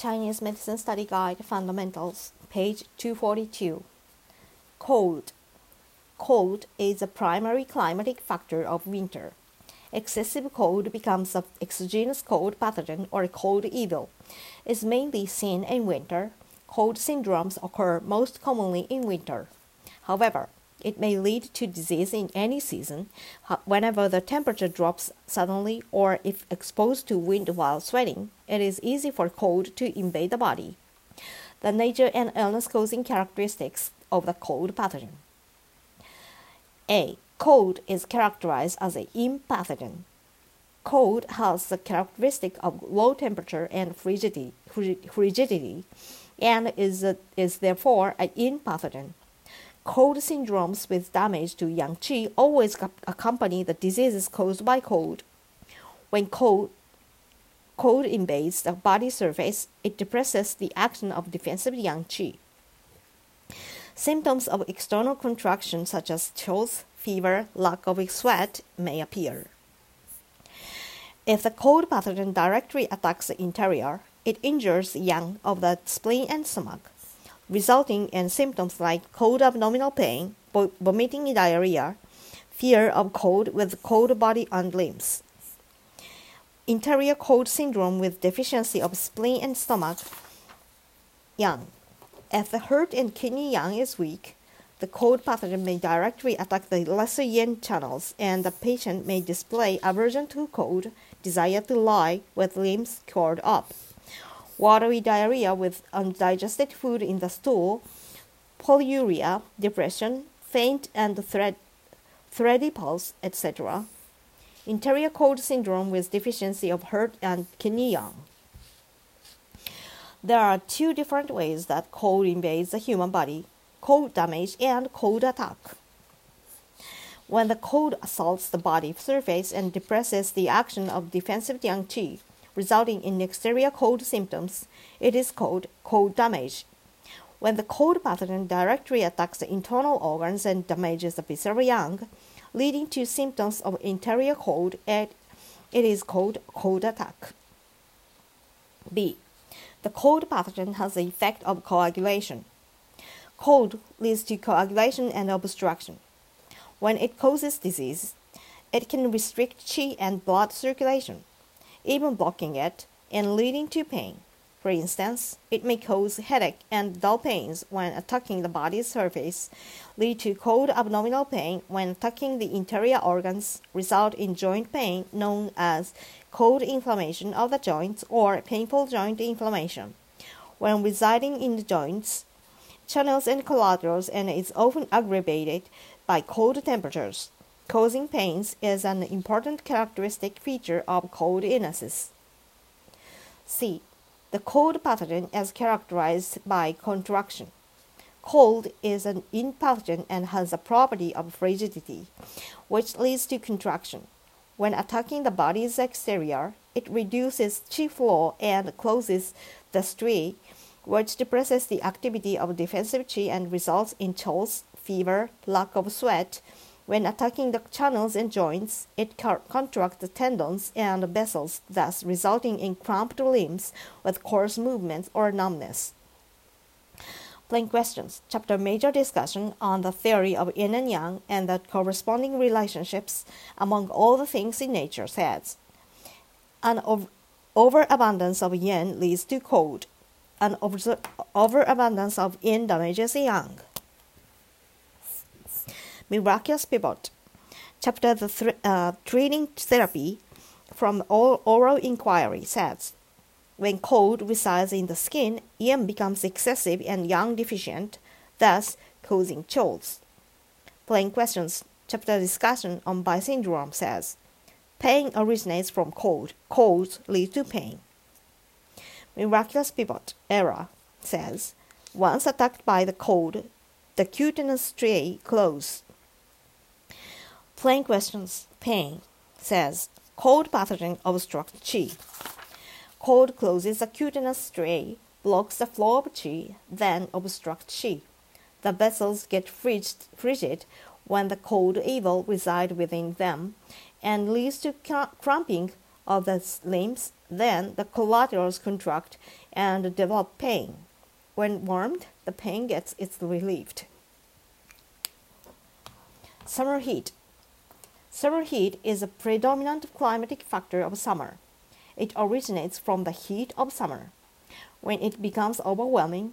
Chinese Medicine Study Guide Fundamentals, page 242. Cold. Cold is a primary climatic factor of winter. Excessive cold becomes an exogenous cold pathogen or a cold evil. Is mainly seen in winter. Cold syndromes occur most commonly in winter. However, it may lead to disease in any season uh, whenever the temperature drops suddenly or if exposed to wind while sweating. It is easy for cold to invade the body. The nature and illness causing characteristics of the cold pathogen. A. Cold is characterized as an yin pathogen. Cold has the characteristic of low temperature and frigidity, frigidity and is, a, is therefore an yin pathogen. Cold syndromes with damage to yang qi always accompany the diseases caused by cold. When cold, cold invades the body surface, it depresses the action of defensive yang qi. Symptoms of external contraction such as chills, fever, lack of sweat may appear. If the cold pathogen directly attacks the interior, it injures yang of the spleen and stomach resulting in symptoms like cold abdominal pain, vomiting and diarrhea, fear of cold with cold body and limbs. Interior cold syndrome with deficiency of spleen and stomach. Yang. If the heart and kidney yang is weak, the cold pathogen may directly attack the lesser yin channels, and the patient may display aversion to cold, desire to lie with limbs curled up watery diarrhea with undigested food in the stool, polyuria, depression, faint and thread, thready pulse, etc. Interior cold syndrome with deficiency of heart and kidney yang. There are two different ways that cold invades the human body cold damage and cold attack. When the cold assaults the body surface and depresses the action of defensive yang qi, resulting in exterior cold symptoms, it is called cold damage. When the cold pathogen directly attacks the internal organs and damages the visceral yang, leading to symptoms of interior cold, it is called cold attack. B. The cold pathogen has the effect of coagulation. Cold leads to coagulation and obstruction. When it causes disease, it can restrict qi and blood circulation even blocking it, and leading to pain. For instance, it may cause headache and dull pains when attacking the body's surface, lead to cold abdominal pain when attacking the interior organs, result in joint pain known as cold inflammation of the joints or painful joint inflammation. When residing in the joints, channels and collaterals and is often aggravated by cold temperatures causing pains is an important characteristic feature of cold illnesses. C. The cold pathogen is characterized by contraction. Cold is an yin pathogen and has a property of frigidity, which leads to contraction. When attacking the body's exterior, it reduces qi flow and closes the stri, which depresses the activity of defensive qi and results in chills, fever, lack of sweat, when attacking the channels and joints, it contracts the tendons and vessels, thus resulting in cramped limbs with coarse movements or numbness. Plain questions. Chapter major discussion on the theory of yin and yang and the corresponding relationships among all the things in nature says. An ov- overabundance of yin leads to cold. An over- overabundance of yin damages yang. Miraculous Pivot, chapter the th- uh, Training Therapy from Oral Inquiry says, when cold resides in the skin, yin becomes excessive and yang deficient, thus causing chills. Plain questions, chapter discussion on bisyndrome says, pain originates from cold, cold leads to pain. Miraculous Pivot Error says, once attacked by the cold, the cutaneous striae close Plain questions. Pain says cold pathogen obstructs qi. Cold closes the cutaneous striae, blocks the flow of qi, then obstructs qi. The vessels get frigid when the cold evil resides within them and leads to cramping of the limbs, then the collaterals contract and develop pain. When warmed, the pain gets its relieved. Summer heat. Summer heat is a predominant climatic factor of summer. It originates from the heat of summer. When it becomes overwhelming,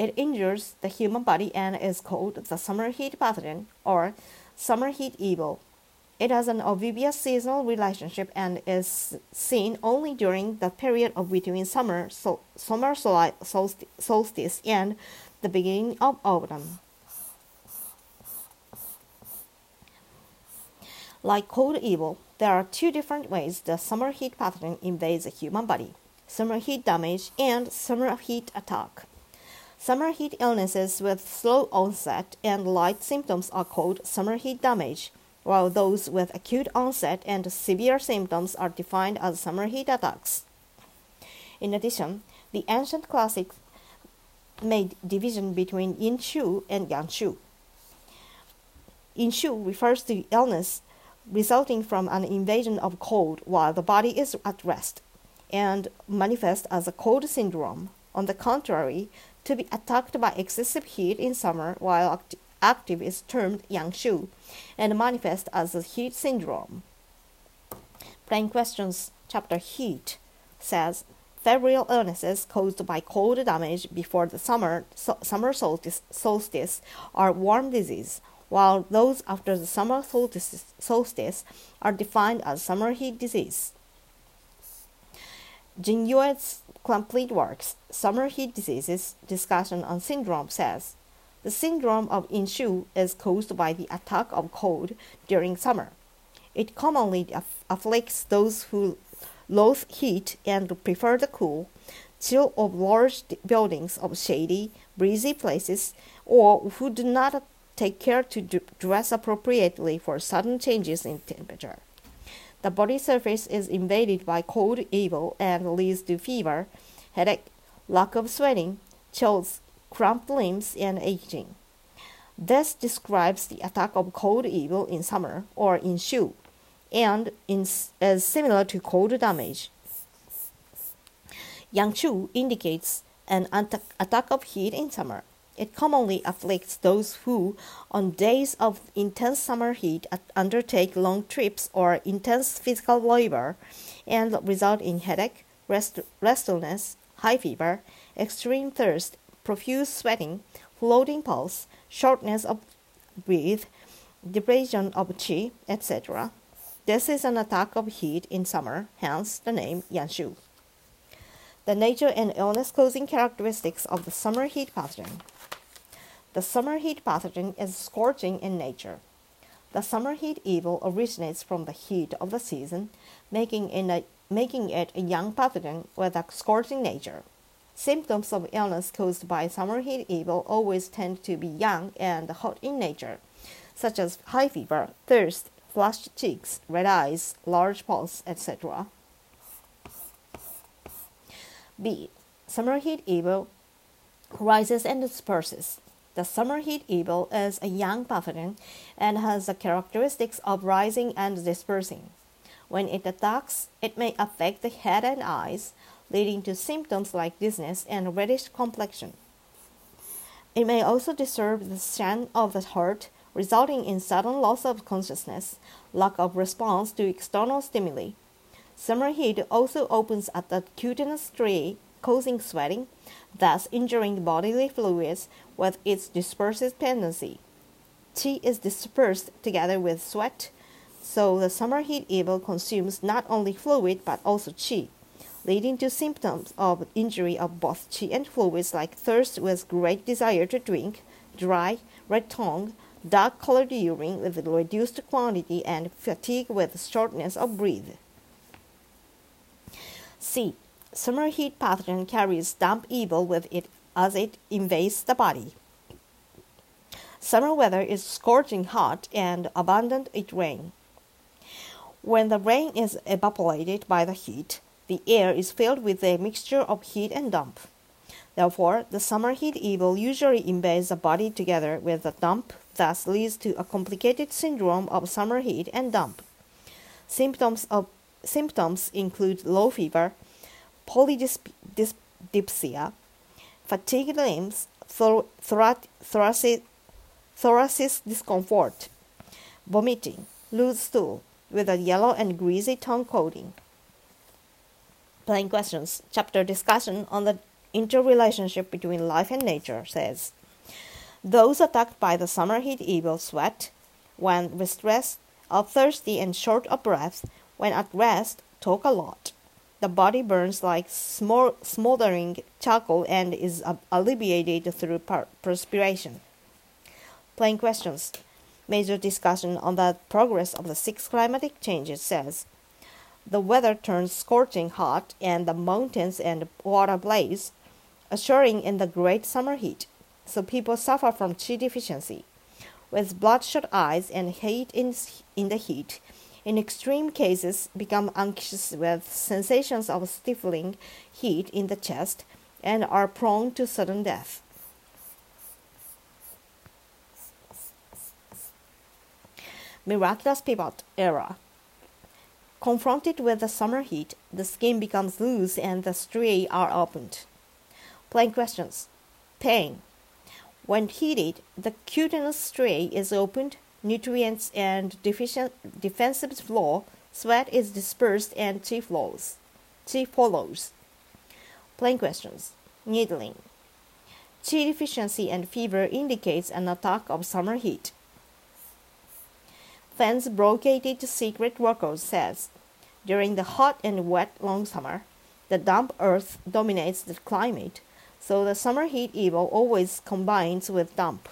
it injures the human body and is called the summer heat pathogen or summer heat evil. It has an obvious seasonal relationship and is seen only during the period of between summer, so, summer solstice and the beginning of autumn. Like cold evil, there are two different ways the summer heat pathogen invades the human body summer heat damage and summer heat attack. Summer heat illnesses with slow onset and light symptoms are called summer heat damage, while those with acute onset and severe symptoms are defined as summer heat attacks. In addition, the ancient classics made division between yin shu and yang shu. Yin shu refers to illness resulting from an invasion of cold while the body is at rest and manifest as a cold syndrome. On the contrary, to be attacked by excessive heat in summer while act- active is termed yangshu and manifest as a heat syndrome. Plain Questions Chapter Heat says febrile illnesses caused by cold damage before the summer so, summer solstice, solstice are warm disease, while those after the summer solstice, are defined as summer heat disease. Jingyue's complete works, Summer Heat Diseases Discussion on Syndrome, says the syndrome of Yin Shu is caused by the attack of cold during summer. It commonly aff- afflicts those who loathe heat and prefer the cool, chill of large buildings of shady, breezy places, or who do not take care to dress appropriately for sudden changes in temperature. The body surface is invaded by cold evil and leads to fever, headache, lack of sweating, chills, cramped limbs, and aging. This describes the attack of cold evil in summer or Yin Shu, and is similar to cold damage. Yang Shu indicates an attack of heat in summer. It commonly afflicts those who, on days of intense summer heat, undertake long trips or intense physical labor and result in headache, rest- restlessness, high fever, extreme thirst, profuse sweating, floating pulse, shortness of breath, depression of qi, etc. This is an attack of heat in summer, hence the name Yangshu. The nature and illness causing characteristics of the summer heat pathogen. The summer heat pathogen is scorching in nature. The summer heat evil originates from the heat of the season, making it a, making it a yang pathogen with a scorching nature. Symptoms of illness caused by summer heat evil always tend to be yang and hot in nature, such as high fever, thirst, flushed cheeks, red eyes, large pulse, etc. B. Summer heat evil rises and disperses. The summer heat evil is a yang pathogen and has the characteristics of rising and dispersing. When it attacks, it may affect the head and eyes, leading to symptoms like dizziness and reddish complexion. It may also disturb the strength of the heart, resulting in sudden loss of consciousness, lack of response to external stimuli. Summer heat also opens at the cutaneous tree, causing sweating, thus injuring bodily fluids with its dispersive tendency. Qi is dispersed together with sweat, so the summer heat evil consumes not only fluid but also qi, leading to symptoms of injury of both qi and fluids like thirst with great desire to drink, dry, red tongue, dark colored urine with reduced quantity, and fatigue with shortness of breath. C. Summer heat pathogen carries damp evil with it as it invades the body. Summer weather is scorching hot and abundant it rain. When the rain is evaporated by the heat, the air is filled with a mixture of heat and damp. Therefore, the summer heat evil usually invades the body together with the damp, thus leads to a complicated syndrome of summer heat and damp. Symptoms of symptoms include low fever, polydipsia, fatigued limbs, thor- thorac- thoracic, thoracic discomfort, vomiting, loose stool with a yellow and greasy tongue coating. Plain questions. Chapter discussion on the interrelationship between life and nature says Those attacked by the summer heat evil sweat when distressed, are thirsty and short of breath, when at rest, talk a lot. The body burns like smoldering charcoal and is alleviated through perspiration. Plain questions. Major discussion on the progress of the six climatic changes says the weather turns scorching hot and the mountains and water blaze, assuring in the great summer heat. So people suffer from chi deficiency with bloodshot eyes and hate in, in the heat. In extreme cases, become anxious with sensations of stifling heat in the chest and are prone to sudden death. Miraculous Pivot Era Confronted with the summer heat, the skin becomes loose and the striae are opened. Plain questions. Pain. When heated, the cutaneous striae is opened, nutrients and deficient defensive flow, sweat is dispersed, and chi flows. Chi follows. Plain questions. Needling. Chi deficiency and fever indicates an attack of summer heat. Fans brocaded secret workers says, during the hot and wet long summer, the damp earth dominates the climate so the summer heat evil always combines with damp.